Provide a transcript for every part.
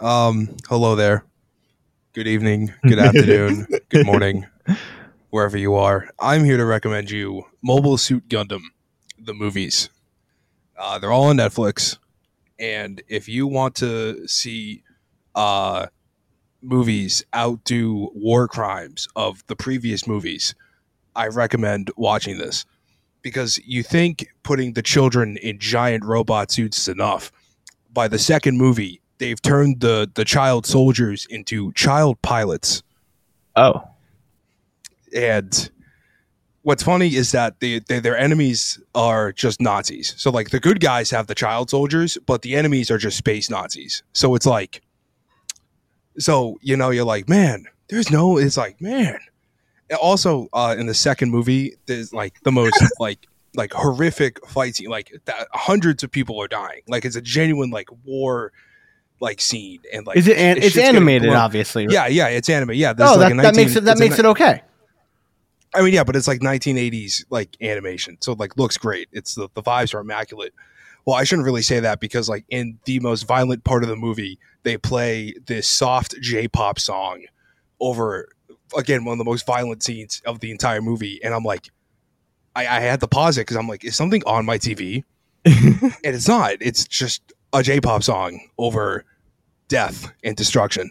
Um, hello there. Good evening, good afternoon, good morning, wherever you are. I'm here to recommend you Mobile Suit Gundam, the movies. Uh, they're all on Netflix, and if you want to see uh, movies outdo war crimes of the previous movies, I recommend watching this because you think putting the children in giant robot suits is enough. By the second movie, they've turned the the child soldiers into child pilots. Oh, And what's funny is that they, they, their enemies are just Nazis. So like the good guys have the child soldiers, but the enemies are just space Nazis. So it's like, so you know, you're like, man, there's no. It's like, man. Also, uh, in the second movie, there's like the most like like horrific fight scene. Like that, hundreds of people are dying. Like it's a genuine like war like scene. And like, Is it? An- it's animated, obviously. right? Yeah, yeah, it's anime. Yeah, Oh, like that, a that makes it. That it's a makes it okay. I mean, yeah, but it's like 1980s like animation, so like looks great. It's the the vibes are immaculate. Well, I shouldn't really say that because like in the most violent part of the movie, they play this soft J-pop song over again one of the most violent scenes of the entire movie, and I'm like, I, I had to pause it because I'm like, is something on my TV? and it's not. It's just a J-pop song over death and destruction.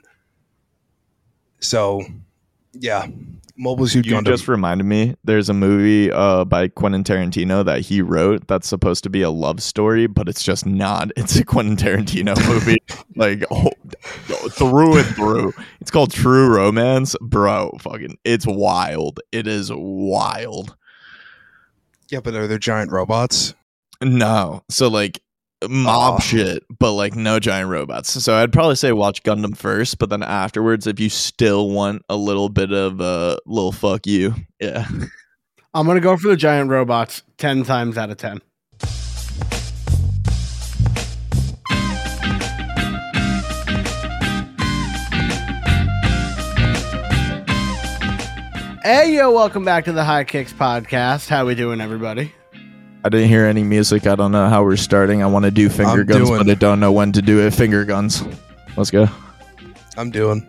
So, yeah, Mobile Suit Gundam. you just reminded me. There's a movie uh, by Quentin Tarantino that he wrote that's supposed to be a love story, but it's just not. It's a Quentin Tarantino movie, like oh, through and through. It's called True Romance, bro. Fucking, it's wild. It is wild. Yeah, but are there giant robots? No, so like mob Aw. shit, but like no giant robots. So I'd probably say watch Gundam first, but then afterwards, if you still want a little bit of a little fuck you, yeah. I'm gonna go for the giant robots ten times out of ten. Hey yo, welcome back to the High Kicks podcast. How we doing, everybody? I didn't hear any music. I don't know how we're starting. I want to do finger I'm guns, doing- but I don't know when to do it. Finger guns. Let's go. I'm doing.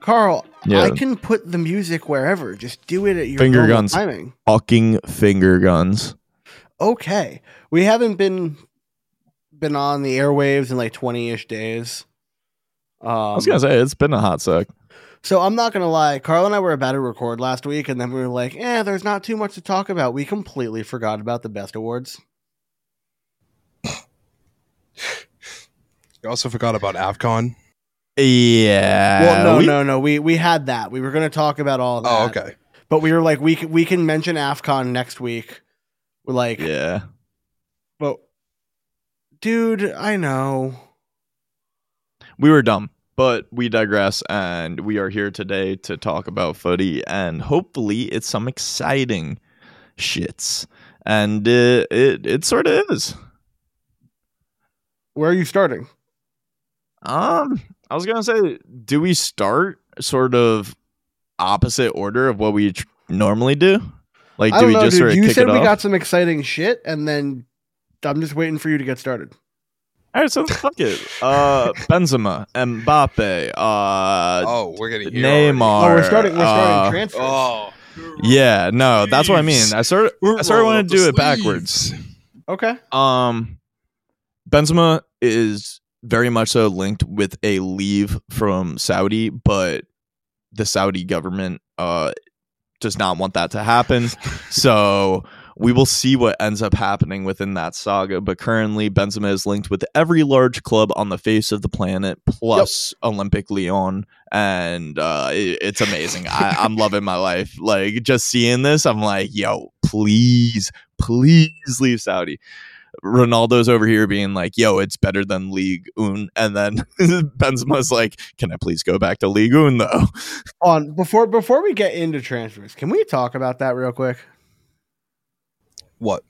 Carl, Yeah. I can put the music wherever. Just do it at your Finger normal guns. timing. Fucking finger guns. Okay, we haven't been been on the airwaves in like twenty ish days. Um, I was gonna say it's been a hot sec. So I'm not gonna lie, Carl and I were about to record last week, and then we were like, "Eh, there's not too much to talk about." We completely forgot about the best awards. You also forgot about AFCON. Yeah. well, no, we- no, no. We we had that. We were gonna talk about all that. Oh, okay. But we were like, we can, we can mention Afcon next week. We're like, Yeah. but dude, I know. We were dumb, but we digress, and we are here today to talk about footy, and hopefully it's some exciting shits, and uh, it it sort of is. Where are you starting? Um, I was gonna say, do we start sort of opposite order of what we tr- normally do? Like, do we know, just dude. sort of You said we off? got some exciting shit, and then I'm just waiting for you to get started. All right, so fuck it. Uh, Benzema, Mbappe, uh, Oh, we're getting Neymar. Oh, we're starting. We're starting uh, transfers. Oh, Yeah, no, that's what I mean. I started. We're I started of rolling want to do the it backwards. Okay. Um, Benzema is very much so linked with a leave from Saudi, but the Saudi government uh does not want that to happen. so we will see what ends up happening within that saga. But currently, Benzema is linked with every large club on the face of the planet, plus Olympique Lyon, and uh, it- it's amazing. I, I'm loving my life. Like just seeing this, I'm like, yo, please, please leave Saudi. Ronaldo's over here being like, "Yo, it's better than League Un," and then Benzema's like, "Can I please go back to League Un though?" On before before we get into transfers, can we talk about that real quick? What?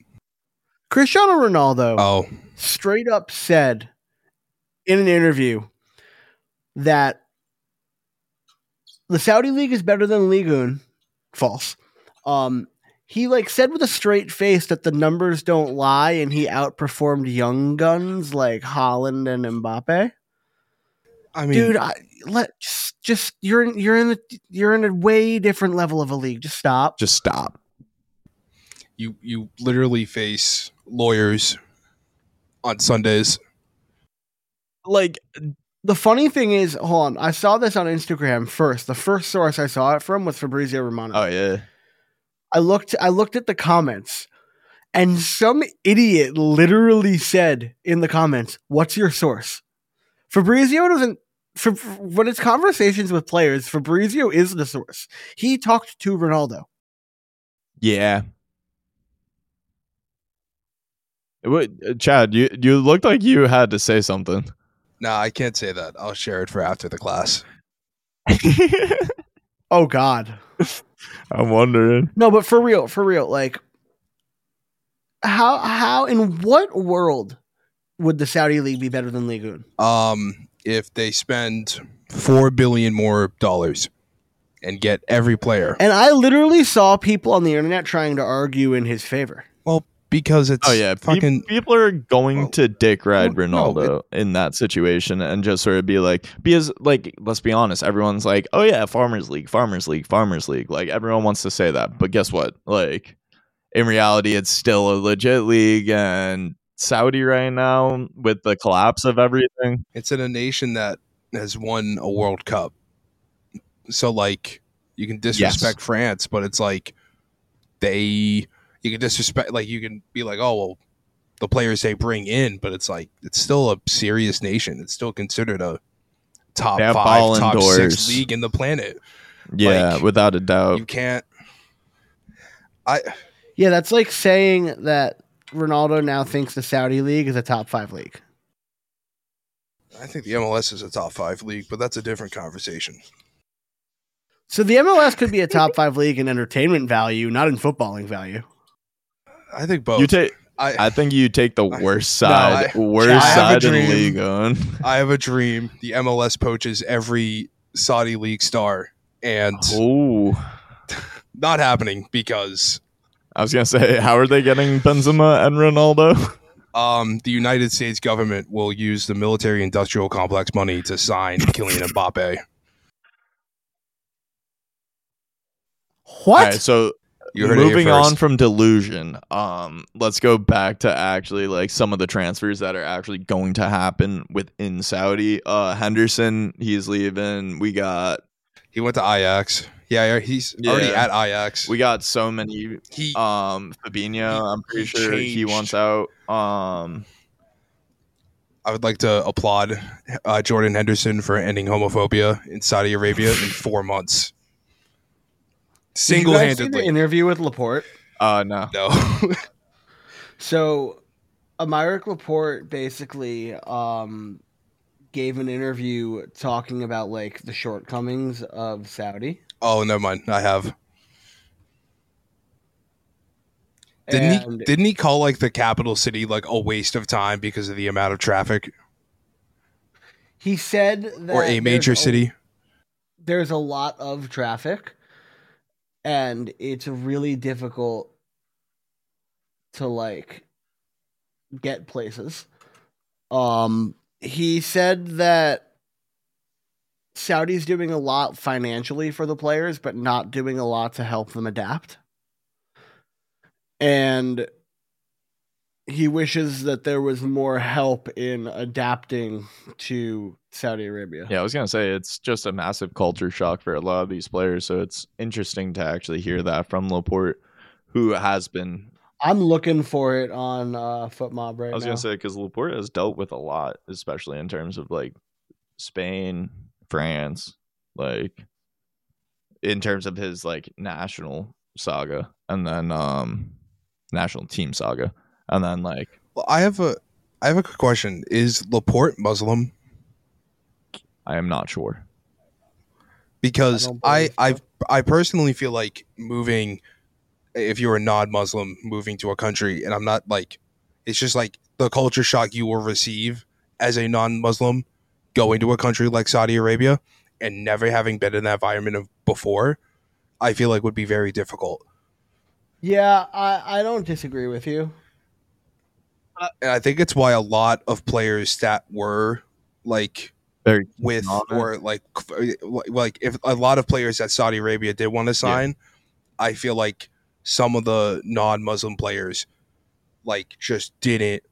Cristiano Ronaldo Oh, straight up said in an interview that the Saudi league is better than Ligue 1. False. Um, he like said with a straight face that the numbers don't lie, and he outperformed young guns like Haaland and Mbappe. I mean, dude. I, let just, just you're in you're in the you're in a way different level of a league. Just stop. Just stop. You you literally face lawyers on Sundays. Like The funny thing is, hold on. I saw this on Instagram first. The first source I saw it from was Fabrizio Romano. oh yeah. I looked I looked at the comments and some idiot literally said in the comments, "What's your source?" Fabrizio doesn't for, when it's conversations with players, Fabrizio is the source. He talked to Ronaldo. Yeah. What, uh, Chad, you you looked like you had to say something. Nah, I can't say that. I'll share it for after the class. Oh god. I'm wondering. No, but for real, for real, like how how in what world would the Saudi league be better than Ligue 1? Um, if they spend four billion more dollars and get every player, And I literally saw people on the internet trying to argue in his favor. Because it's Oh yeah, fucking people are going to dick ride well, no, Ronaldo in that situation and just sort of be like, because like, let's be honest, everyone's like, oh yeah, Farmers League, Farmers League, Farmers League. Like everyone wants to say that, but guess what? Like in reality, it's still a legit league, and Saudi right now with the collapse of everything. it's in a nation that has won a World Cup. So like you can disrespect France, but it's like they you can disrespect like you can be like, oh well, the players they bring in, but it's like it's still a serious nation. It's still considered a top They five, top d'Ors. six league in the planet. Yeah, Like, without a doubt. You can't. I Yeah, that's like saying that Ronaldo now thinks the Saudi league is a top five league. I think the MLS is a top five league, but that's a different conversation. So the MLS could be a top five league in entertainment value, not in footballing value. I think both. You take. I, I think you take the I- worst No, side, I- worst I side in the league on. I have a dream. The MLS poaches every Saudi league star, and Oh, not happening because I was gonna say, how are they getting Benzema and Ronaldo? um, the United States government will use the military-industrial complex money to sign Kylian Mbappe. What? All right, so You heard moving on from delusion, um, let's go back to actually like some of the transfers that are actually going to happen within Saudi. Uh, Henderson, he's leaving. We got He went to Ajax. Yeah, he's already at Ajax. we got so many. he Um, Fabinho, I'm pretty he sure he wants out. Um, I would like to applaud uh, Jordan Henderson for ending homophobia in Saudi Arabia in four months. Did you the Single-handedly. interview with Laporte. uh, no. No. So, Aymeric Laporte basically um, gave an interview talking about like the shortcomings of Saudi. oh, never mind. I have. Didn't And he? Didn't he call like the capital city like a waste of time because of the amount of traffic, he said that or a major there's city? there's a lot of traffic, and it's really difficult to like get places. Um, he said that Saudi's doing a lot financially for the players, but not doing a lot to help them adapt. And he wishes that there was more help in adapting to Saudi Arabia. Yeah, I was gonna say it's just a massive culture shock for a lot of these players. So it's interesting to actually hear that from Laporte, who has been. I'm looking for it on uh, FotMob right I was now. gonna say because Laporte has dealt with a lot, especially in terms of like Spain, France, like in terms of his like national saga, and then um national team saga, and then like Well, I have a, I have a quick question. Is Laporte Muslim? I am not sure. Because I I, believe I. I, personally feel like moving, if you're a non-Muslim moving to a country, and I'm not like, it's just like the culture shock you will receive as a non-Muslim going to a country like Saudi Arabia and never having been in that environment of before. I feel like would be very difficult. Yeah, I, I don't disagree with you. Uh, and I think it's why a lot of players that were like Very with or like uh, like if a lot of players that Saudi Arabia did want to sign, I feel like some of the non-Muslim players like just didn't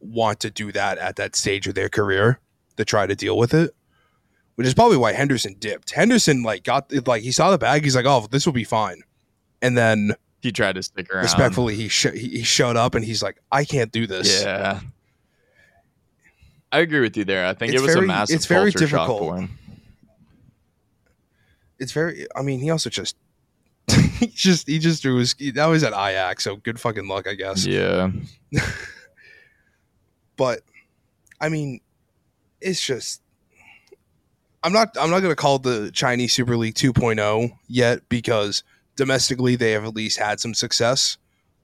want to do that at that stage of their career to try to deal with it. Which is probably why Henderson dipped. Henderson like got like he saw the bag. He's like, "Oh, this will be fine," and then he tried to stick around. respectfully, he sh- he showed up and he's like, "I can't do this." Yeah. I agree with you there. I think It's it was very- a massive it's very difficult. for him. It's very. I mean, he also just he just he just threw his. That was at Ajax, so good fucking luck, I guess. Yeah. but I mean, it's just I'm not I'm not going to call the Chinese Super League 2.0 yet because domestically they have at least had some success,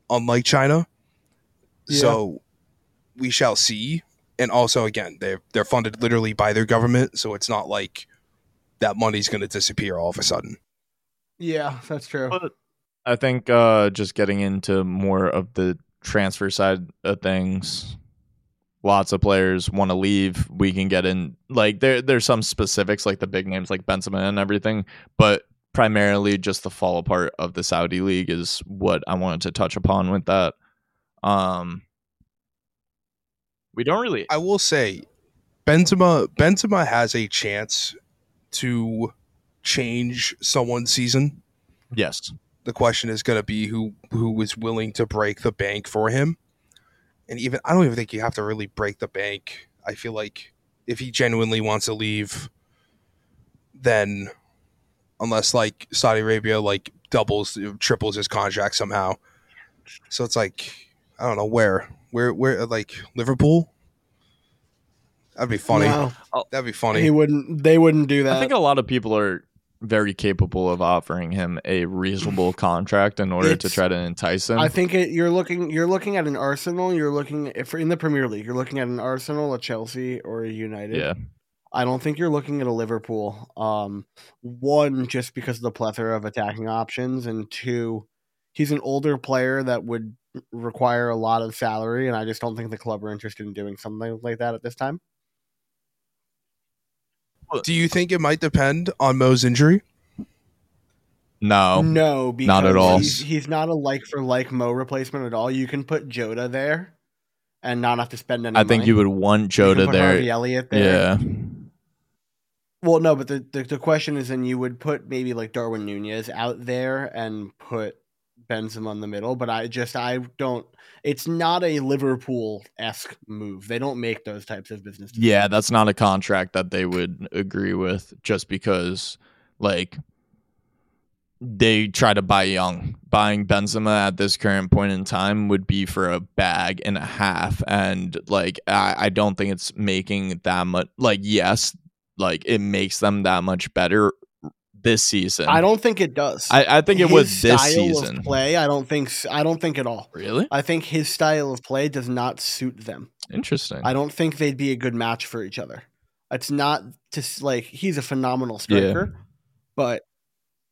unlike China. So we shall see. And also, again, they're they're funded literally by their government, so it's not like that money's going to disappear all of a sudden. Yeah, that's true. But I think uh, just getting into more of the transfer side of things, lots of players want to leave. We can get in like there. There's some specifics like the big names like Benzema and everything, but primarily just the fall apart of the Saudi league is what I wanted to touch upon with that. Um, we don't really. I will say, Benzema Benzema has a chance to change someone's season. Yes, The question is going to be who who is willing to break the bank for him. And even I don't even think you have to really break the bank. I feel like if he genuinely wants to leave, then unless like Saudi Arabia like doubles triples his contract somehow. So it's like I don't know where where where like Liverpool. That'd be funny. No, oh. That'd be funny. he wouldn't. They wouldn't do that. I think a lot of people are very capable of offering him a reasonable contract in order to try to entice him. I think it, you're looking. You're looking at an Arsenal. You're looking if in the Premier League. You're looking at an Arsenal, a Chelsea, or a United. yeah, I don't think you're looking at a Liverpool. Um, one, just because of the plethora of attacking options, and two, he's an older player that would require a lot of salary, and I just don't think the club are interested in doing something like that at this time. Do you think it might depend on Mo's injury? no, no, because not at all. He's, he's not a like for like Mo replacement at all. You can put Jota there, and not have to spend any. I think money. you would want You can Jota put there. Harvey Elliott there. Yeah, Well, no, but the, the the question is, then you would put maybe like Darwin Nunez out there and put Benzema in the middle. But I just I don't. It's not a Liverpool esque move. They don't make those types of business. decisions. yeah, that's not a contract that they would agree with just because, like, they try to buy young. Buying Benzema at this current point in time would be for a bag and a half, and like, I, I don't think it's making that much. Like, yes, like it makes them that much better this season. I don't think it does. I, I think it His was this style season. of play. I don't think. I don't think at all. Really I think his style of play does not suit them. interesting. I don't think they'd be a good match for each other. It's not just like he's a phenomenal Yeah. striker, but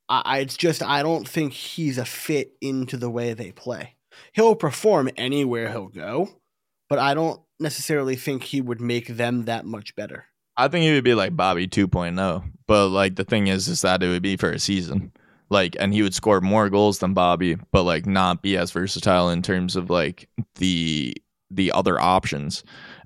I, I it's just I don't think he's a fit into the way they play. He'll perform anywhere he'll go, but I don't necessarily think he would make them that much better. I think it would be like Bobby 2.0. But like the thing is, is that it would be for a season. Like, and he would score more goals than Bobby, but like not be as versatile in terms of like the the other options.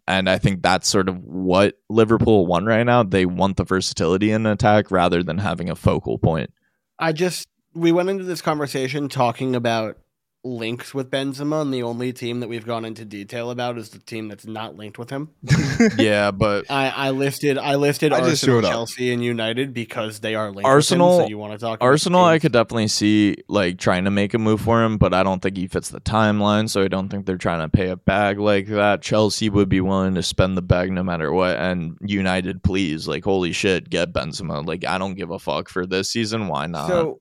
And I think that's sort of what Liverpool want right now. They want the versatility in attack rather than having a focal point. I just we went into this conversation talking about links with Benzema, and the only team that we've gone into detail about is the team that's not linked with him. yeah, but I, I listed I listed I Arsenal. Chelsea, and United because they are linked. Arsenal- with him, so you want to talk about Arsenal, I could definitely see like trying to make a move for him, but I don't think he fits the timeline. So I don't think they're trying to pay a bag like that. Chelsea would be willing to spend the bag no matter what, and United, please, like holy shit, get Benzema. Like I don't give a fuck for this season. Why not? So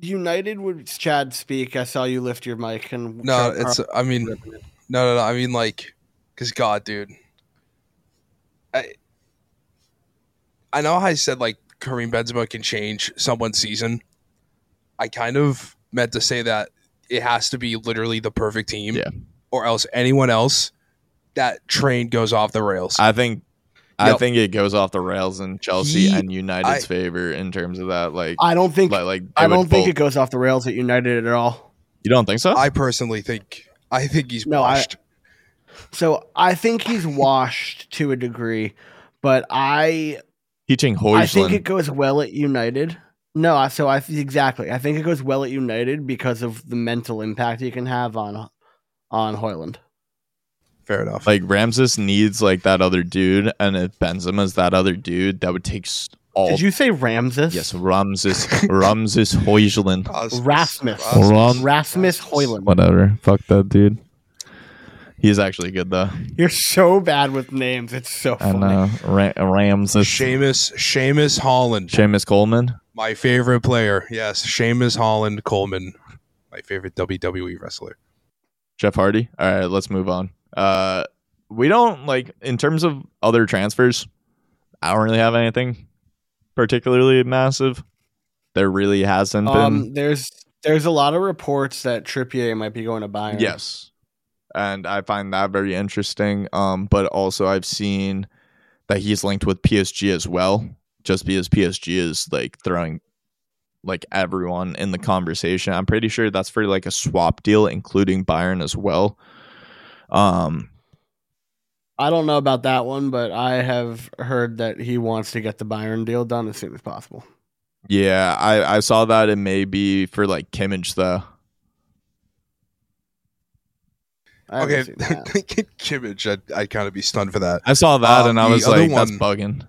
United would Chad speak. I saw you lift your mic and No, Chad- it's. I mean, no, no, no. I mean, like, because God, dude, I, I know how I said like Karim Benzema can change someone's season. I kind of meant to say that it has to be literally the perfect team, Yeah. or else anyone else, that train goes off the rails. I think I Yep. think it goes off the rails in Chelsea He- and United's I- favor in terms of that. Like, I don't think like, like I don't think both- it goes off the rails at United at all. You don't think so? I personally think I think he's No, I- washed. So I think he's washed to a degree, but I Teaching I think it goes well at United. No, I- so I exactly. I think it goes well at United because of the mental impact he can have on on Højlund. Fair enough. like Ramses needs like that other dude, and if Benzema's that other dude, that would take s- all. Did you say Ramses? yes, Ramses Ramses Højlund. Rasmus. Rasmus. Ram- Rasmus Højlund. Whatever. Fuck that dude. He's actually good though. You're so bad with names. It's so funny. And uh, Ra- Ramses Seamus Seamus Holland, Seamus Coleman. my favorite player. Yes, Seamus Holland Coleman, my favorite WWE wrestler. Jeff Hardy. All right, let's move on. Uh, we don't like in terms of other transfers. I don't really have anything particularly massive. There really hasn't been. Um, there's there's a lot of reports that Trippier might be going to Bayern. Yes, and I find that very interesting. Um, but also I've seen that he's linked with PSG as well, just because PSG is like throwing like everyone in the conversation. I'm pretty sure that's for like a swap deal, including Bayern as well. Um, I don't know about that one, but I have heard that he wants to get the Bayern deal done as soon as possible. Yeah, I, I saw that it may be for like Kimmich though. I Okay, seen. Kimmich, I'd, I'd kind of be stunned for that. I saw that Um, and I was other like, that's bugging.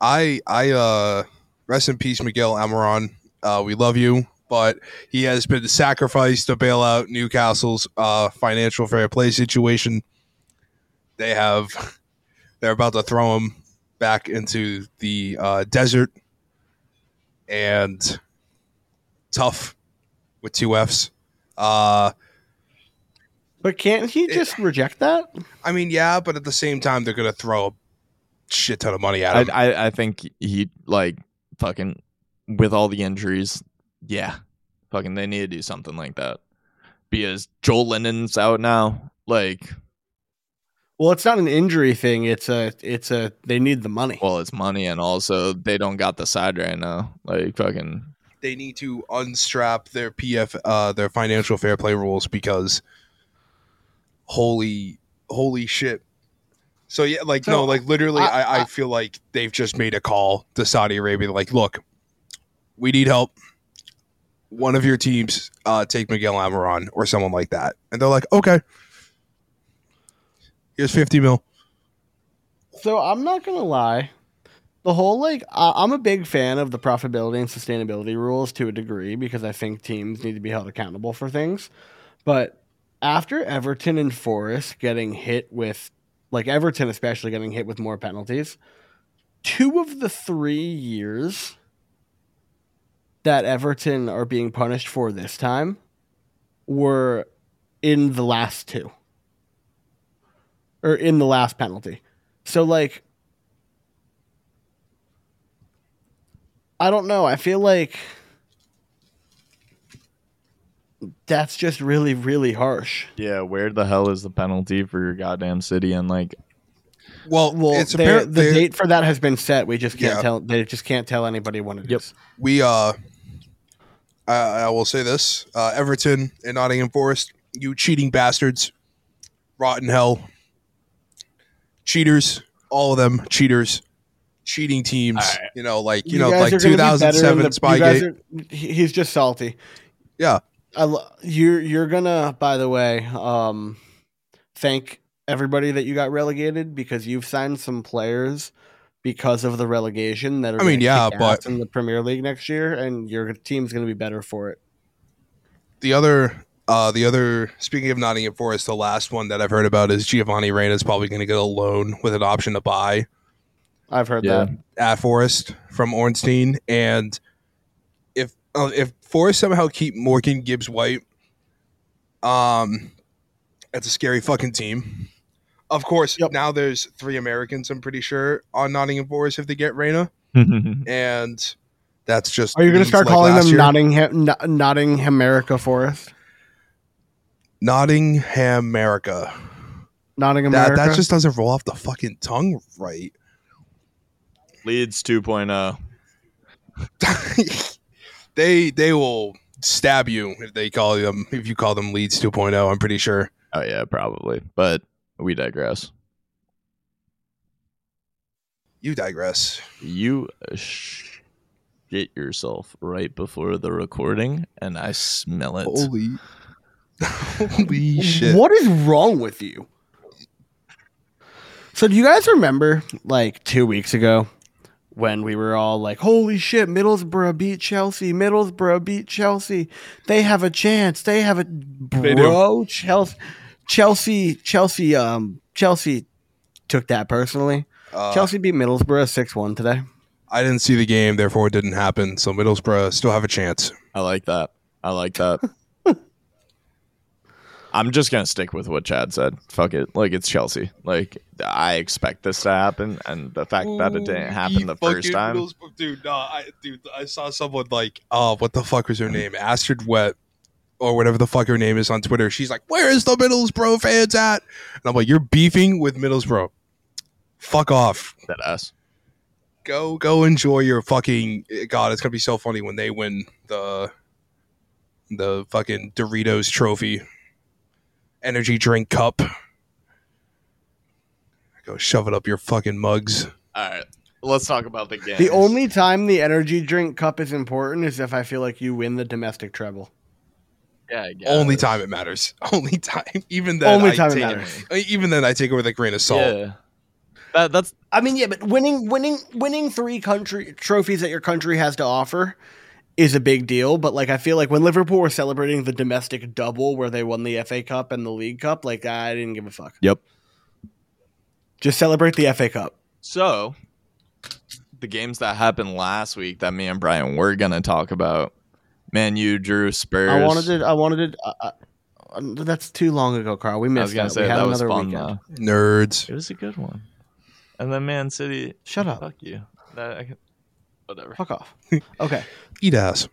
I I uh rest in peace, Miguel Almiron. Uh, we love you, but he has been sacrificed to bail out Newcastle's uh financial fair play situation. They have they're about to throw him back into the uh, desert and tough with two F's. Uh But can't he It- just reject that? I mean, yeah, but at the same time, they're gonna throw a shit ton of money at I, him. I I think he like fucking with all the injuries, yeah, fucking they need to do something like that because Joelinton's out now. Like, Well, it's not an injury thing. It's a it's a they need the money. well, it's money and also they don't got the side right now. Like, fucking they need to unstrap their PF uh their financial fair play rules because holy holy shit. So yeah, like So, no, like literally I- I, I, I- feel like they've just made a call to Saudi Arabia like, look, we need help. One of your teams uh take Miguel Almiron or someone like that. And they're like, okay. Here's 50 mil. So I'm not gonna lie, the whole like I'm a big fan of the profitability and sustainability rules to a degree because I think teams need to be held accountable for things. But after Everton and Forest getting hit with, like Everton especially getting hit with more penalties, two of the three years that Everton are being punished for this time were in the last two or in the last penalty. So like I don't know. I feel like that's just really really harsh. yeah, where the hell is the penalty for your goddamn city? And like, Well, Well, it's apparent the date for that has been set. We just can't Yeah. tell. They just can't tell anybody when it is. Yep. we uh I, I will say this uh everton and nottingham forest you cheating bastards rotten hell cheaters all of them cheaters cheating teams All right. you know like you, know like are gonna be 2007 the- guys spygate are- he's just salty. Yeah. I lo- you're you're gonna. By the way, um, thank everybody that you got relegated because you've signed some players because of the relegation that are. I mean, yeah, but- in the Premier League next year, and your team's gonna be better for it. the other uh the other speaking of nottingham forest the last one that i've heard about is giovanni Reyna is probably going to get a loan with an option to buy I've heard Yeah. that. at Forest from Ornstein, and if uh, if Forest somehow keep Morgan Gibbs White, um, that's a scary fucking team. Of course, Yep. now there's three Americans. I'm pretty sure on Nottingham Forest if they get Reyna, and that's just Are you gonna start like calling them year. Nottingham Not- Nottingham America Forest? Nottingham America? Nottingham, That America. that just doesn't roll off the fucking tongue right. Leeds oh. 2.0. they they will stab you if they call them if you call them Leeds 2.0. I'm pretty sure. Oh yeah, probably. But we digress. You digress. You uh, shit yourself right before the recording, and I smell it. Holy, holy shit! What is wrong with you? So, do you guys remember like two weeks ago when we were all like, "Holy shit! Middlesbrough beat Chelsea. Middlesbrough beat Chelsea. They have a chance. They have a They bro. Chelsea, Chelsea, Chelsea. Um, Chelsea took that personally. Uh, Chelsea beat Middlesbrough six one today. I didn't see the game, therefore it didn't happen. So Middlesbrough still have a chance. I like that. I like that. I'm just gonna stick with what Chad said. Fuck it. Like it's Chelsea. Like I expect this to happen, and the fact that it didn't happen the first time. dude. No, I, dude, I saw someone like, oh, what the fuck was her name? Astrid Wet, or whatever the fuck her name is on Twitter. She's like, where is the Middlesbrough fans at? And I'm like, you're beefing with Middlesbrough. Fuck off. That ass. Go, go enjoy your fucking. God, it's gonna be so funny when they win the the fucking Doritos trophy, energy drink cup. Go shove it up your fucking mugs. All right. Let's talk about the game. The only time the energy drink cup is important is if I feel like you win the domestic treble. Yeah, I guess. Only time it matters. Only time. Even then, Only I time it take matters. Even then, I take it with a grain of salt. Yeah. That, that's I mean, yeah, but winning, winning, winning three country trophies that your country has to offer is a big deal. But like, I feel like when Liverpool were celebrating the domestic double, where they won the FA Cup and the League Cup, like I didn't give a fuck. Yep. Just celebrate the FA Cup. so. The games that happened last week that me and Brian were gonna talk about. Man, you Drew Spurs. I wanted it. I wanted it. Uh, uh, that's too long ago, Carl. We I missed was gonna that. say we had that was another fun weekend. though. Nerds. It was a good one. And then Man City. Shut up. Fuck you. That I can, whatever. Fuck off. Okay. Eat ass.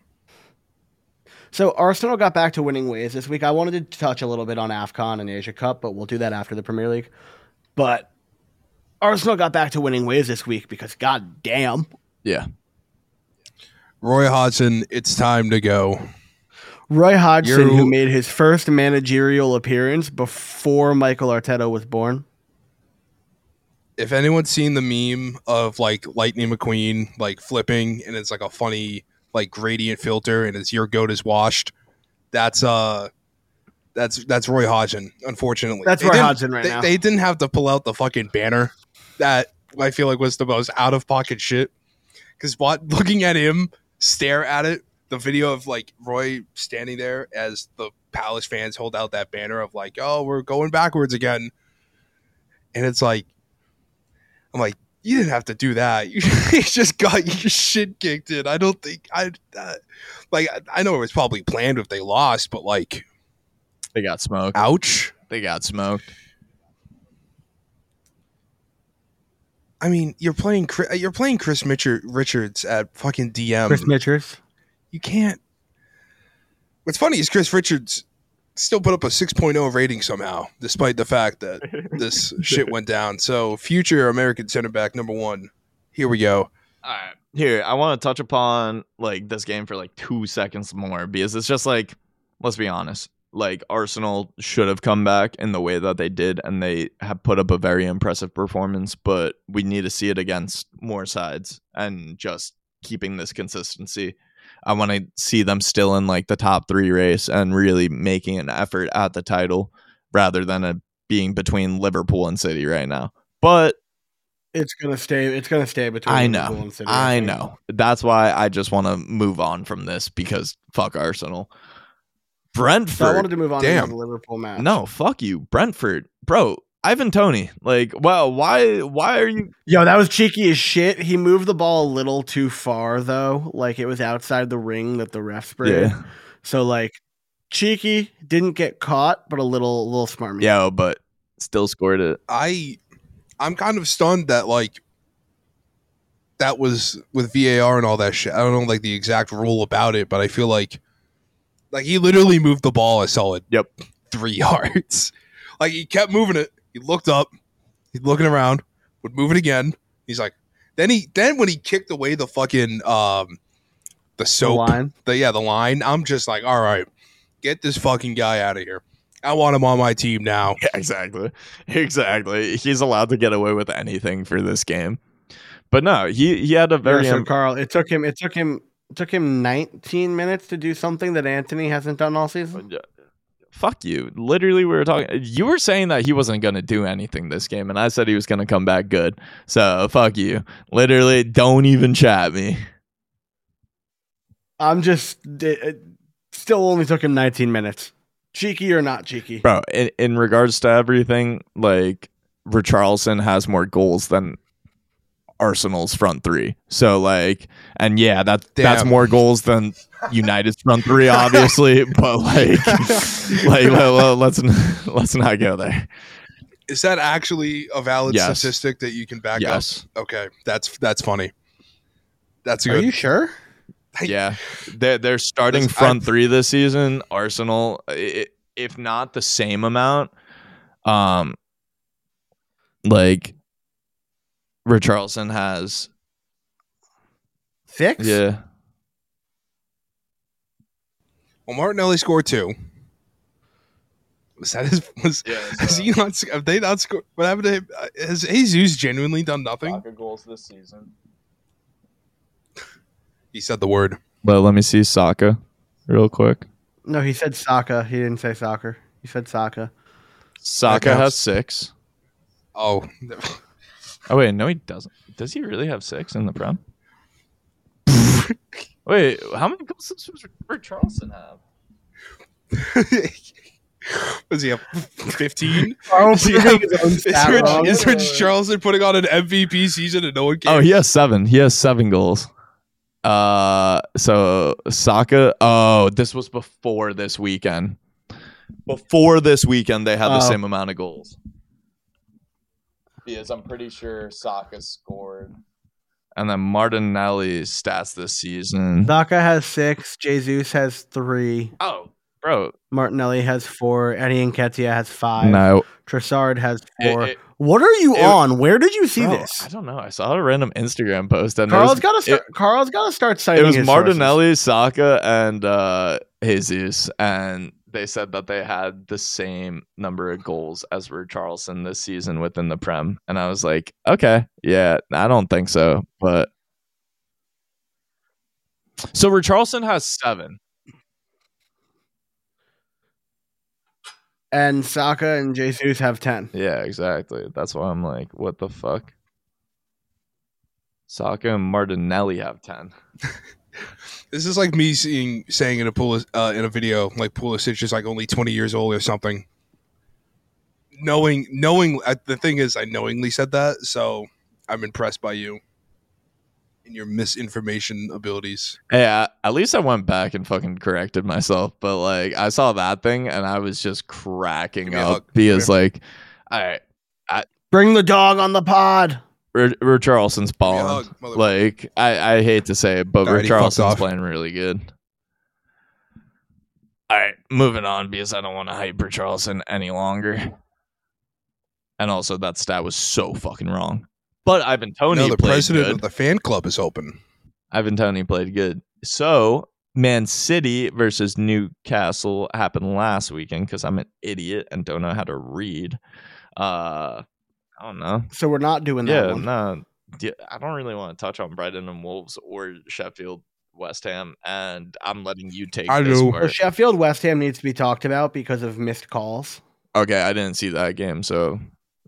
So Arsenal got back to winning ways this week. I wanted to touch a little bit on AFCON and Asia Cup, but we'll do that after the Premier League. But Arsenal got back to winning ways this week because god damn. Yeah. Roy Hodgson, it's time to go. Roy Hodgson, You're- who made his first managerial appearance before Mikel Arteta was born. If anyone's seen the meme of like Lightning McQueen like flipping and it's like a funny like gradient filter and his your goat is washed, that's uh that's that's Roy Hodgson, unfortunately. That's They Roy Hodgson right they, now. they didn't have to pull out the fucking banner that I feel like was the most out of pocket shit. Because what looking at him stare at it, the video of like Roy standing there as the Palace fans hold out that banner of like, oh, we're going backwards again, and it's like, I'm like, you didn't have to do that. You just got your shit kicked in. I don't think I uh, like. I know it was probably planned if they lost, but like, They got smoked. ouch. They got smoked. I mean, you're playing Chri- uh, you're playing Chris Mitchell Richards at fucking DM. Chris Mitchers. you can't. What's funny is Chris Richards still put up a 6.0 rating somehow, despite the fact that this shit went down. So, future American center back number one. Here we go. All right. Here, I want to touch upon like this game for like two seconds more because it's just like, let's be honest. Like Arsenal should have come back in the way that they did, and they have put up a very impressive performance. But we need to see it against more sides and just keeping this consistency. I want to see them still in like the top three race and really making an effort at the title rather than it being between Liverpool and City right now. But It's gonna stay. It's gonna stay between. I Liverpool know. and City, I know. That's why I just want to move on from this because fuck Arsenal. So I wanted Brentford. to move on Damn. to the Liverpool match. No, fuck you. Brentford. Bro, Ivan Toney. Like, well, why why are you Yo, that was cheeky as shit. He moved the ball a little too far though. Like it was outside the ring that the ref sprayed. Yeah. So like cheeky, didn't get caught, but a little a little smarmy. Yeah, but still scored it. I, I'm kind of stunned that like that was with VAR and all that shit. I don't know like the exact rule about it, but I feel like like he literally moved the ball a solid Yep. three yards. Like he kept moving it, He looked up. He's looking around. Would move it again. He's like, then he then when he kicked away the fucking um the The soap, line. the yeah the line. I'm just like, all right, get this fucking guy out of here. I want him on my team now. Yeah, exactly. Exactly. He's allowed to get away with anything for this game. But no, he he had a very Yeah, so Carl, it took him. It took him. Took him 19 minutes to do something that Anthony hasn't done all season. Uh, fuck you. Literally, we were talking. You were saying that he wasn't going to do anything this game, and I said he was going to come back good. So fuck you. Literally, don't even chat me. I'm just. It uh, still only took him 19 minutes. Cheeky or not cheeky? Bro, in, in regards to everything, like Richarlison has more goals than Arsenal's front three. So like, and yeah, that that's more goals than United's front three, obviously. but like, like well, well, let's let's not go there. Is that actually a valid Yes. statistic that you can back Yes, up? Okay, that's that's funny. That's Are you sure? yeah, they're they're starting Listen, front I- three this season. Arsenal, if not the same amount, um, like Richarlison has, Six? yeah. well, Martinelli scored two. Was that his? Was has he not? Have they not scored? What happened to him? Uh, Has Jesus genuinely done nothing? goals this season. He said the word. But let me see Saka real quick. No, he said Saka. He didn't say soccer. He said Saka. Saka has six. Oh, Oh wait, no, he doesn't. Does he really have six in the prem? wait, how many goals does Charleston have? was he up fifteen? Is, he up- is Rich, is Rich Charleston putting on an MVP season and no one Oh, cares? Oh, he has seven. He has seven goals. Uh, so Saka. Oh, this was before this weekend. Before this weekend, they had the Oh. same amount of goals. Because I'm pretty sure Saka scored. And then Martinelli's stats this season. Saka has six. Jesus has three. Oh, bro. Martinelli has four. Eddie Nketiah has five. No. Trossard has four. it- what are you it- on? Where did you see bro, this? I don't know. I saw a random Instagram post and it Carl's was- got to start. Carl's got to start citing. it was his sources. Martinelli, Saka, and uh, Jesus, and they said that they had the same number of goals as Richarlison this season within the Prem, and I was like, okay, yeah, I don't think so, but so Richarlison has seven. and Saka and Jesus have ten. Yeah, exactly. That's why I'm like, what the fuck? Saka and Martinelli have ten. This is like me seeing saying in a pool uh, in a video like Pulisic is like only twenty years old or something. Knowing, knowing uh, the thing is, I knowingly said that, so I'm impressed by you and your misinformation abilities. Yeah, at least I went back and fucking corrected myself. But like, I saw that thing and I was just cracking Give me a up hug. because, like, all right, Bring the dog on the pod. R- Richarlison's Give me a balling. hug. Like, I, I hate to say it, but Alright, he fucked Richarlison's off. playing really good. All right, moving on because I don't want to hype Richarlison any longer. And also, that stat was so fucking wrong. But Ivan Toney no, the played president good. of the fan club is open. Ivan Toney played good. So Man City versus Newcastle happened last weekend because I'm an idiot and don't know how to read. Uh, I don't know. So we're not doing that Yeah, one. no, yeah, I don't really want to touch on Brighton and Wolves or Sheffield West Ham, and I'm letting you take. I this do. part. Sheffield West Ham needs to be talked about because of missed calls. Okay, I didn't see that game, so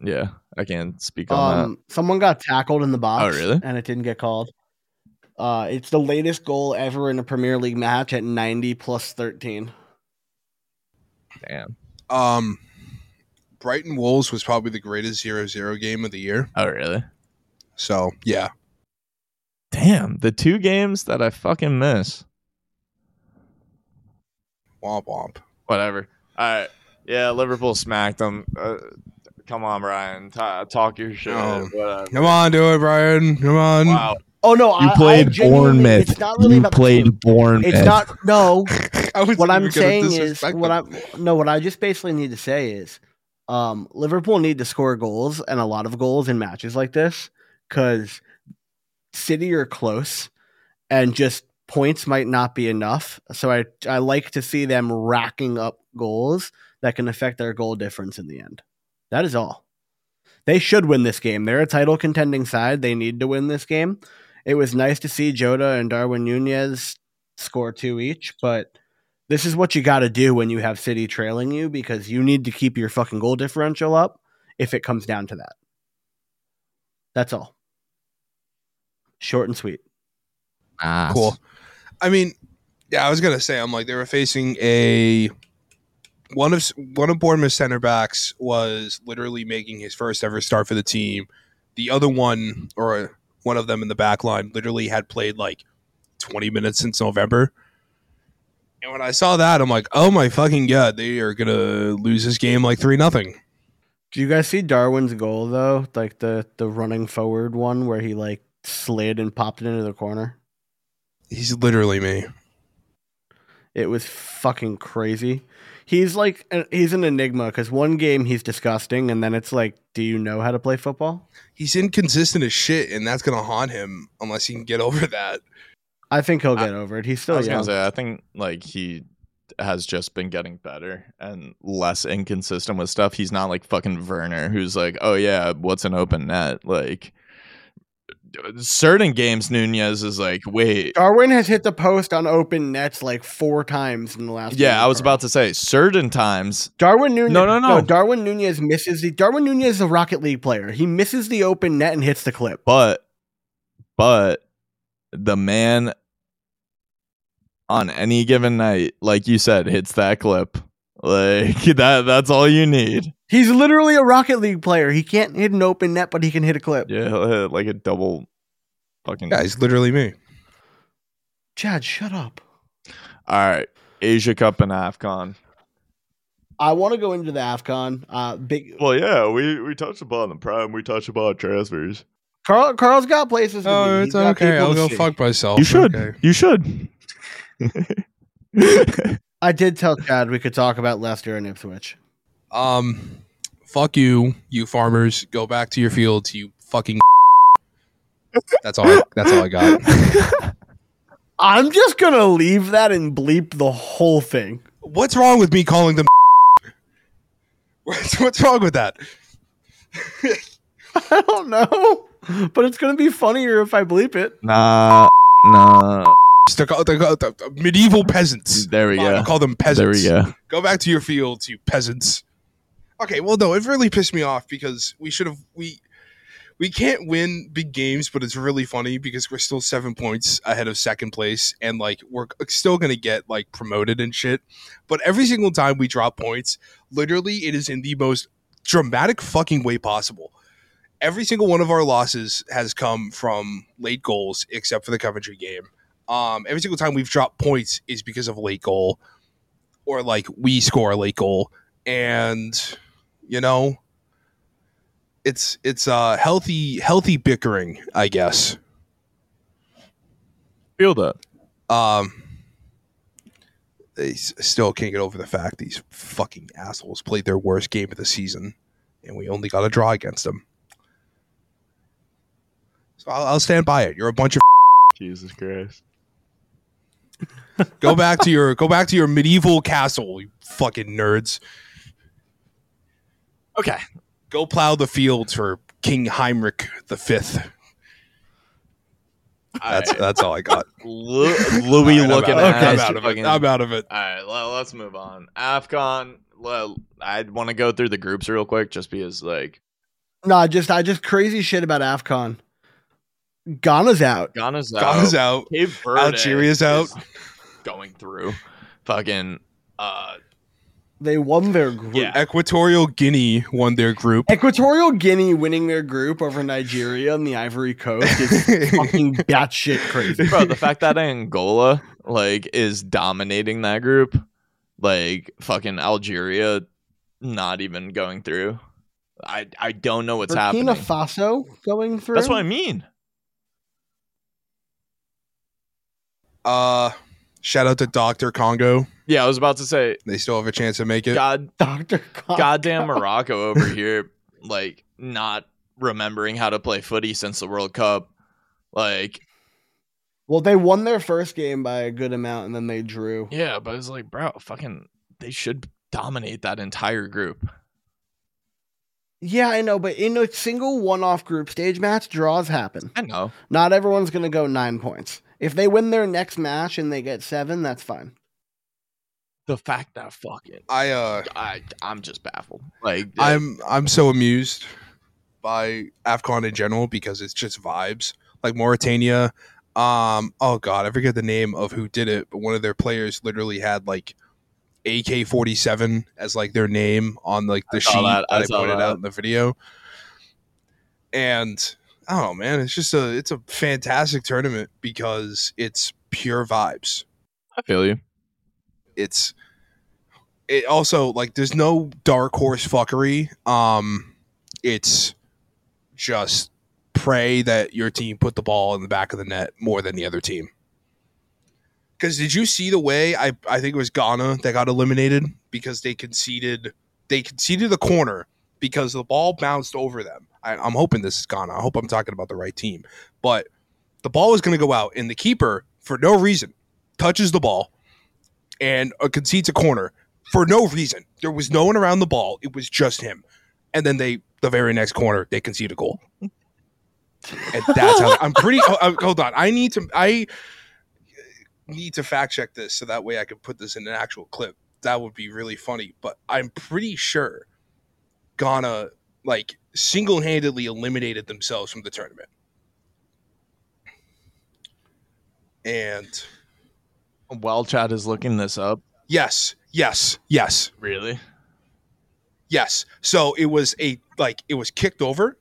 yeah, I can't speak on that. Um, someone got tackled in the box. Oh, really? And it didn't get called. Uh, it's the latest goal ever in a Premier League match at 90 plus 13. Damn. Um, Brighton Wolves was probably the greatest 0-0 game of the year. Oh, really? So yeah, Damn. The two games that I fucking miss. womp womp. Whatever. All right. Yeah, Liverpool smacked them. Uh, come on, Brian. Ta talk your shit. Oh. Whatever. Come on, do it, Brian. Come on. Wow. Oh, no. You I, I played genuinely- Bournemouth. It's not really you about played team. Bournemouth. It's not. No. I what I'm saying is what. I'm no what I just basically need to say is Um, Liverpool need to score goals and a lot of goals in matches like this because City are close and just points might not be enough. So I I like to see them racking up goals that can affect their goal difference in the end. That is all. They should win this game. They're a title contending side. They need to win this game. It was nice to see Jota and Darwin Nunez score two each, but this is what you got to do when you have City trailing you because you need to keep your fucking goal differential up if it comes down to that. That's all. Short and sweet. Nice. Cool. I mean, yeah, I was gonna say I'm like they were facing a one of one of Bournemouth's center backs was literally making his first ever start for the team. The other one, or one of them in the back line, literally had played like 20 minutes since November. And when I saw that, I'm like, oh my fucking god, they are gonna lose this game like three nothing. Do you guys see Darwin's goal though? Like the the running forward one where he like slid and popped it into the corner. He's literally me. It was fucking crazy. He's like he's an enigma because one game he's disgusting, and then it's like, do you know how to play football? He's inconsistent as shit, and that's gonna haunt him unless he can get over that. I think he'll I- get over it. He's I still was young. say, I think like he has just been getting better and less inconsistent with stuff. He's not like fucking Werner, who's like, oh yeah, what's an open net? Like certain games, Nunez is like, wait, Darwin has hit the post on open nets like four times in the last. yeah, I was about to say, certain times, Darwin Nunez. No, no, no. Darwin Nunez misses the. Darwin Nunez is a Rocket League player. He misses the open net and hits the clip. but but the man on any given night, like you said, hits that clip. Like that that's all you need. He's literally a Rocket League player. He can't hit an open net, but he can hit a clip. Yeah, he'll hit like a double fucking Yeah, he's literally me. Chad, shut up. All right. Asia Cup and AFCON. I want to go into the Afcon. Uh, big Well, yeah, we, we touched upon the prime. We touched about transfers. Carl. Carl's got places. To Oh, be. it's He's okay. I'll go see. fuck myself. You should. Okay. You should. I did tell Chad we could talk about Leicester and Ipswich. Um, fuck you, you farmers. Go back to your fields, you fucking. That's all. I, that's all I got. I'm just gonna leave that and bleep the whole thing. What's wrong with me calling them? What's, what's wrong with that? I don't know, but it's gonna be funnier if I bleep it. nah, nah. The, the, the medieval peasants. There we Fine, go. I'll call them peasants. There we go. Go back to your fields, you peasants. Okay, well, no, it really pissed me off because we should have we we can't win big games, but it's really funny because we're still seven points ahead of second place, and like we're still gonna get like promoted and shit. But every single time we drop points, literally, it is in the most dramatic fucking way possible. Every single one of our losses has come from late goals, except for the Coventry game. Um, every single time we've dropped points is because of a late goal, or like we score a late goal, and you know, it's it's uh healthy healthy bickering, I guess. Feel that. Um, they s- still can't get over the fact these fucking assholes played their worst game of the season, and we only got a draw against them. So I'll, I'll stand by it. You're a bunch of Jesus Christ. go back to your go back to your medieval castle, you fucking nerds. Okay. Go plow the fields for King Heinrich the Fifth. That's that's all I got. Lu- Louis All right, I'm looking out- at I'm out of it. I'm out of it. All right, well, let's move on. AFCON. Well, I want to go through the groups real quick just because, like, No, just I just crazy shit about Afcon. Ghana's out. Ghana's out. Ghana's out. Cape Verde Algeria's out. Going through. Fucking. Uh, They won their group. Yeah. Equatorial Guinea won their group. Equatorial Guinea winning their group over Nigeria and the Ivory Coast is fucking batshit crazy. bro, the fact that Angola, like, is dominating that group, like, fucking Algeria not even going through. I, I don't know what's happening. Burkina happening. Faso going through. That's what I mean. Uh, shout out to Doctor Congo. Yeah, I was about to say, They still have a chance to make it. God, Doctor. goddamn Morocco over here, like not remembering how to play footy since the World Cup. Like, Well, they won their first game by a good amount, and then they drew. yeah, but it's like, bro, fucking, they should dominate that entire group. Yeah, I know, but in a single one-off group stage match, draws happen. I know. Not everyone's going to go nine points. If they win their next match and they get seven, that's fine. The fact that fucking, I uh I, I'm just baffled. Like, I'm I'm so amused by AFCON in general because it's just vibes. Like Mauritania, um, oh god, I forget the name of who did it, but one of their players literally had like AK forty seven as like their name on like the I sheet that, that I I, saw pointed that. out in the video. And oh man, it's just a it's a fantastic tournament because it's pure vibes. I feel you. it's it also like there's no dark horse fuckery um it's just pray that your team put the ball in the back of the net more than the other team because did you see the way i i think it was ghana that got eliminated because they conceded they conceded the corner because the ball bounced over them I, i'm hoping this is ghana i hope i'm talking about the right team but the ball was going to go out and the keeper for no reason touches the ball and uh, concedes a corner for no reason. There was no one around the ball. It was just him. And then they, the very next corner, they concede a goal. And that's how I'm pretty. oh, hold on, I need to. I need to fact check this so that way I can put this in an actual clip. That would be really funny. But I'm pretty sure Ghana like single handedly eliminated themselves from the tournament. And While Chad is looking this up, yes, yes, yes. really? Yes. So it was a like it was kicked over,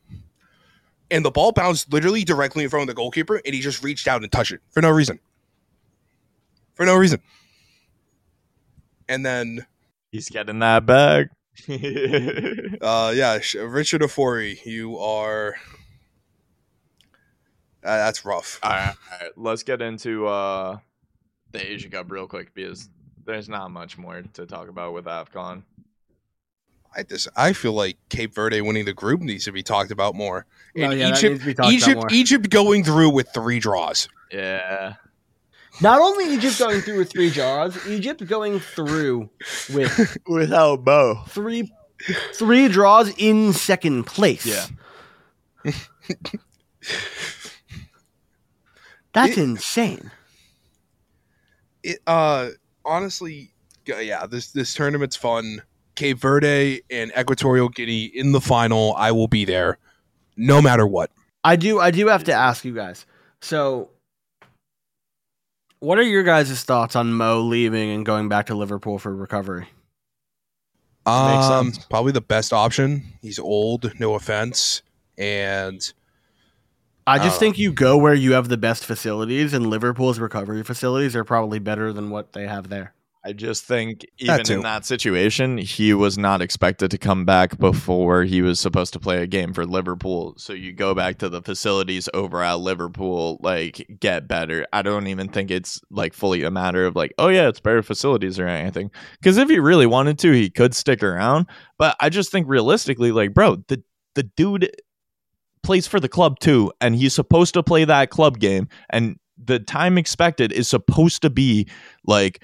and the ball bounced literally directly in front of the goalkeeper, and he just reached out and touched it for no reason. For no reason. And then, He's getting that bag. uh, yeah, Richard Ofori, you are. Uh, that's rough. all, right, all right, let's get into uh, the Asia Cup real quick because there's not much more to talk about with AFCON. I just I feel like Cape Verde winning the group needs to be talked about more. And Oh, yeah, Egypt, needs to be talked about Egypt, more. Egypt going through with three draws. Yeah. Not only Egypt going through with three draws, Egypt going through with Without Bo. three three draws in second place. Yeah. That's It- insane. it uh honestly yeah this this tournament's fun cape verde and equatorial guinea in the final i will be there no matter what I do I do have to ask you guys. So what are your guys' thoughts on Mo leaving and going back to Liverpool for recovery? Um probably the best option he's old no offense and I just Uh, think you go where you have the best facilities, and Liverpool's recovery facilities are probably better than what they have there. I just think even too. in that situation, he was not expected to come back before he was supposed to play a game for Liverpool. So you go back to the facilities over at Liverpool, like get better. I don't even think it's like fully a matter of like, oh yeah, it's better facilities or anything. Because if he really wanted to, he could stick around. But I just think realistically, like, bro, the the dude plays for the club too, and he's supposed to play that club game, and the time expected is supposed to be like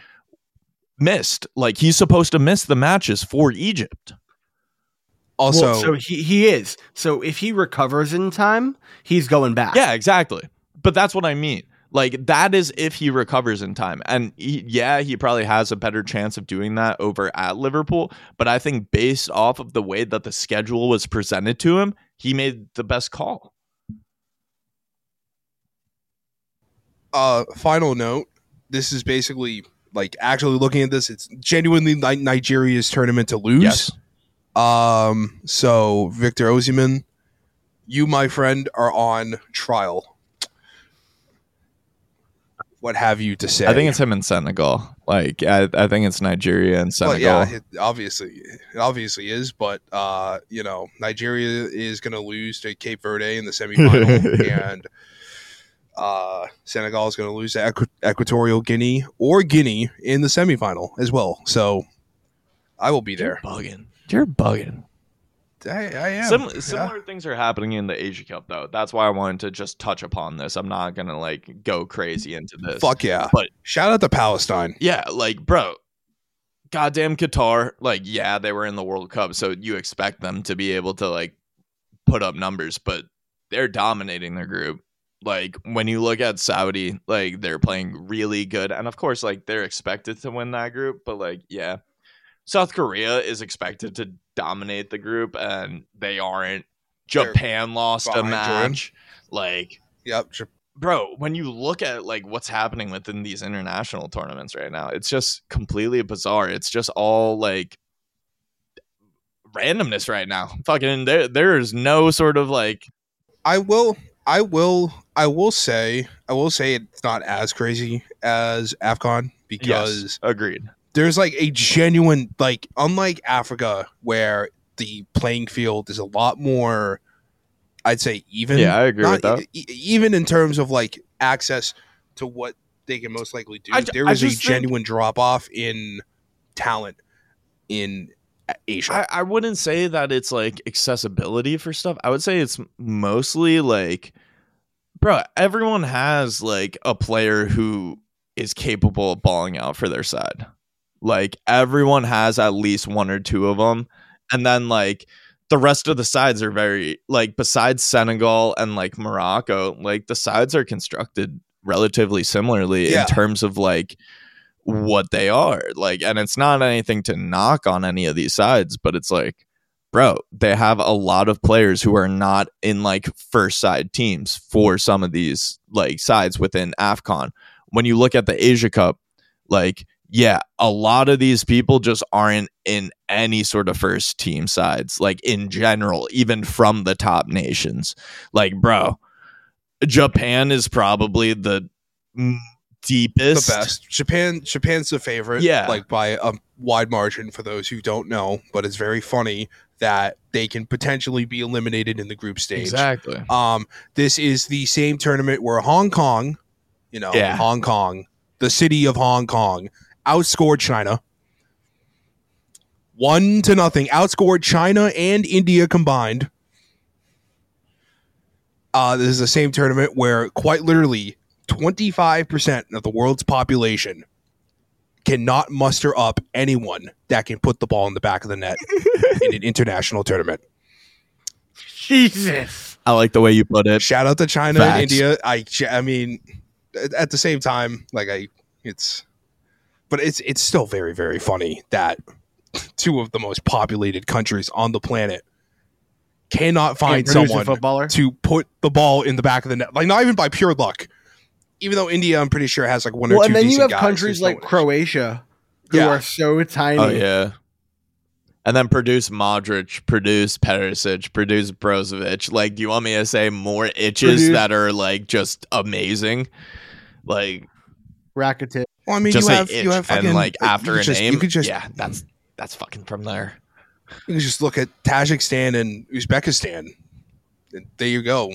missed. Like he's supposed to miss the matches for Egypt. also well, so he, he is. So if he recovers in time, he's going back. Yeah, exactly. But that's what I mean. Like that is if he recovers in time. And he, yeah, he probably has a better chance of doing that over at Liverpool, but I think based off of the way that the schedule was presented to him, he made the best call. uh final note this is basically like actually looking at this it's genuinely Ni- nigeria's tournament to lose Yes. um so Victor Osimhen you my friend are on trial what have you to say I think it's him in Senegal. Like I, I think it's Nigeria and Well, Senegal. yeah, it obviously, it obviously is. But uh, you know, Nigeria is going to lose to Cape Verde in the semifinal, and Uh, Senegal is going to lose to Equ- Equatorial Guinea or Guinea in the semifinal as well. So I will be there. You're bugging. You're bugging. I, I am. Sim- Yeah. Similar things are happening in the Asia Cup, though. That's why I wanted to just touch upon this. I'm not gonna like go crazy into this. Fuck yeah. But- Shout out to Palestine. yeah, like bro, goddamn Qatar. Like, yeah, they were in the World Cup, so you expect them to be able to like put up numbers, but they're dominating their group. Like when you look at Saudi, like they're playing really good, and of course, like they're expected to win that group. But like, yeah, South Korea is expected to dominate the group, and they aren't. They're Japan lost a behind Jordan. match. Like, Yep. Bro, when you look at like what's happening within these international tournaments right now, it's just completely bizarre. It's just all like randomness right now. Fucking there there is no sort of like I will. I will. I will say. I will say it's not as crazy as Afcon because yes, agreed. there's like a genuine like unlike Africa where the playing field is a lot more. I'd say even. Yeah, I agree with that. e- even in terms of like access to what they can most likely do, I there I is a just think- genuine drop off in talent in Asia. I, I wouldn't say that it's like accessibility for stuff. I would say it's mostly like, bro, everyone has like a player who is capable of balling out for their side. Like everyone has at least one or two of them. And then like the rest of the sides are very like besides Senegal and like Morocco, like the sides are constructed relatively similarly Yeah. in terms of like what they are. Like and it's not anything to knock on any of these sides, but it's like bro, they have a lot of players who are not in like first side teams for some of these like sides within AFCON. When you look at the Asia Cup, like yeah, a lot of these people just aren't in any sort of first team sides, like in general, even from the top nations. Like, bro, Japan is probably the mm, the best. Japan Japan's the favorite. Yeah. Like by a wide margin for those who don't know, but it's very funny that they can potentially be eliminated in the group stage. Exactly. Um this is the same tournament where Hong Kong, you know, Yeah. Hong Kong, the city of Hong Kong outscored China. One to nothing, outscored China and India combined. Uh, this is the same tournament where quite literally 25% of the world's population cannot muster up anyone that can put the ball in the back of the net in an international tournament. Jesus. I like the way you put it. Shout out to China Facts. and India. I I mean at- at the same time like I it's but it's it's still very very funny that two of the most populated countries on the planet cannot find Can't produce a someone footballer. to put the ball in the back of the net. Like not even by pure luck. Even though India, I'm pretty sure has like one or Well, two and then you have countries like Croatia who Yeah. are so tiny. Oh yeah. And then produce Modric, produce Perisic, produce Brozovic. Like, do you want me to say more itches Produce- that are like just amazing? Like, Rakitic. Well, I mean, just you have itch you have fucking and like after could a just- name. You could just yeah, that's that's fucking from there. you can just look at Tajikistan and Uzbekistan. There you go.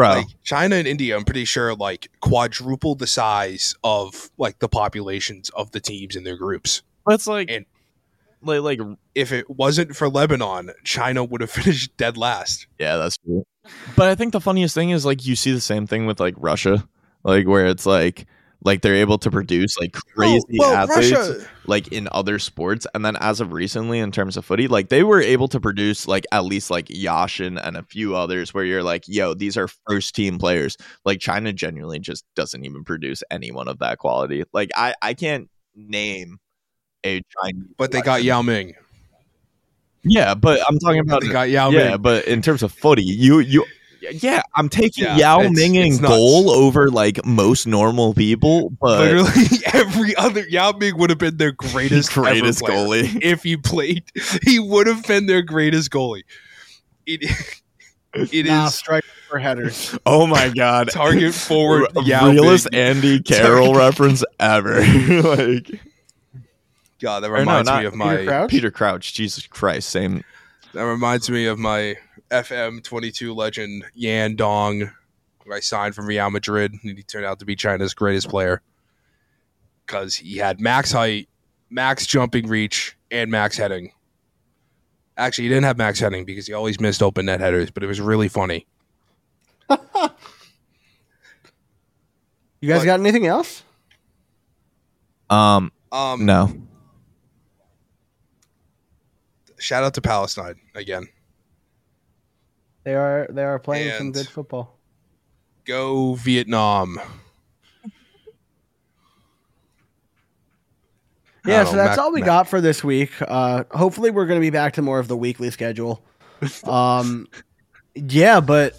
They Bro, like China and India. I'm pretty sure like quadrupled the size of like the populations of the teams in their groups. it's like, and- like, like, If it wasn't for Lebanon, China would have finished dead last. yeah, that's true. But I think the funniest thing is like you see the same thing with like Russia, like where it's like, like they're able to produce like oh, crazy Oh, well, athletes. Russia. like in other sports and then as of recently in terms of footy like they were able to produce like at least like Yashin and a few others where you're like yo these are first team players like China genuinely just doesn't even produce anyone of that quality like I I can't name a Chinese But they got Yao Ming. yeah but I'm talking about They got Yao Ming. yeah but in terms of footy you you yeah I'm taking Yeah, Yao it's- Ming it's in goal over like most normal people but Literally every other Yao Ming would have been their greatest greatest ever goalie if he played, he would have been their greatest goalie. It, it is Nah, strike for headers. oh my god target forward. Yao realest Ming. Andy Carroll reference ever. like God, that Or no, reminds me of Peter my. Crouch? Peter Crouch, Jesus Christ, same. That reminds me of my FM twenty two legend Yan Dong, who I signed from Real Madrid, and he turned out to be China's greatest player because he had max height, max jumping reach, and max heading. Actually, he didn't have max heading because he always missed open net headers, but it was really funny. You guys What? got anything else? Um, Um, no. Shout out to Palestine again. They are they are playing some good football. Go Vietnam. Yeah, so know, that's Mac- all we Mac- got for this week. Uh, hopefully, we're going to be back to more of the weekly schedule. Um, yeah, but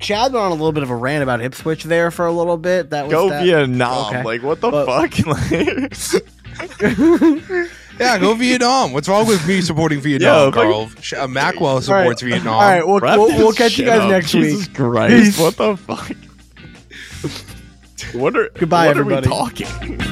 Chad went on a little bit of a rant about Ipswich there for a little bit. That was Go that. Vietnam. Okay. Like what the But- fuck? Yeah, go Vietnam. What's wrong with me supporting Vietnam, Yeah, like- Carl? Sh- uh, Macwell supports Vietnam. All right, we'll, we'll, we'll catch you guys up. next Jesus week. Christ! Peace. What the fuck? What are Goodbye, what everybody. Are we talking?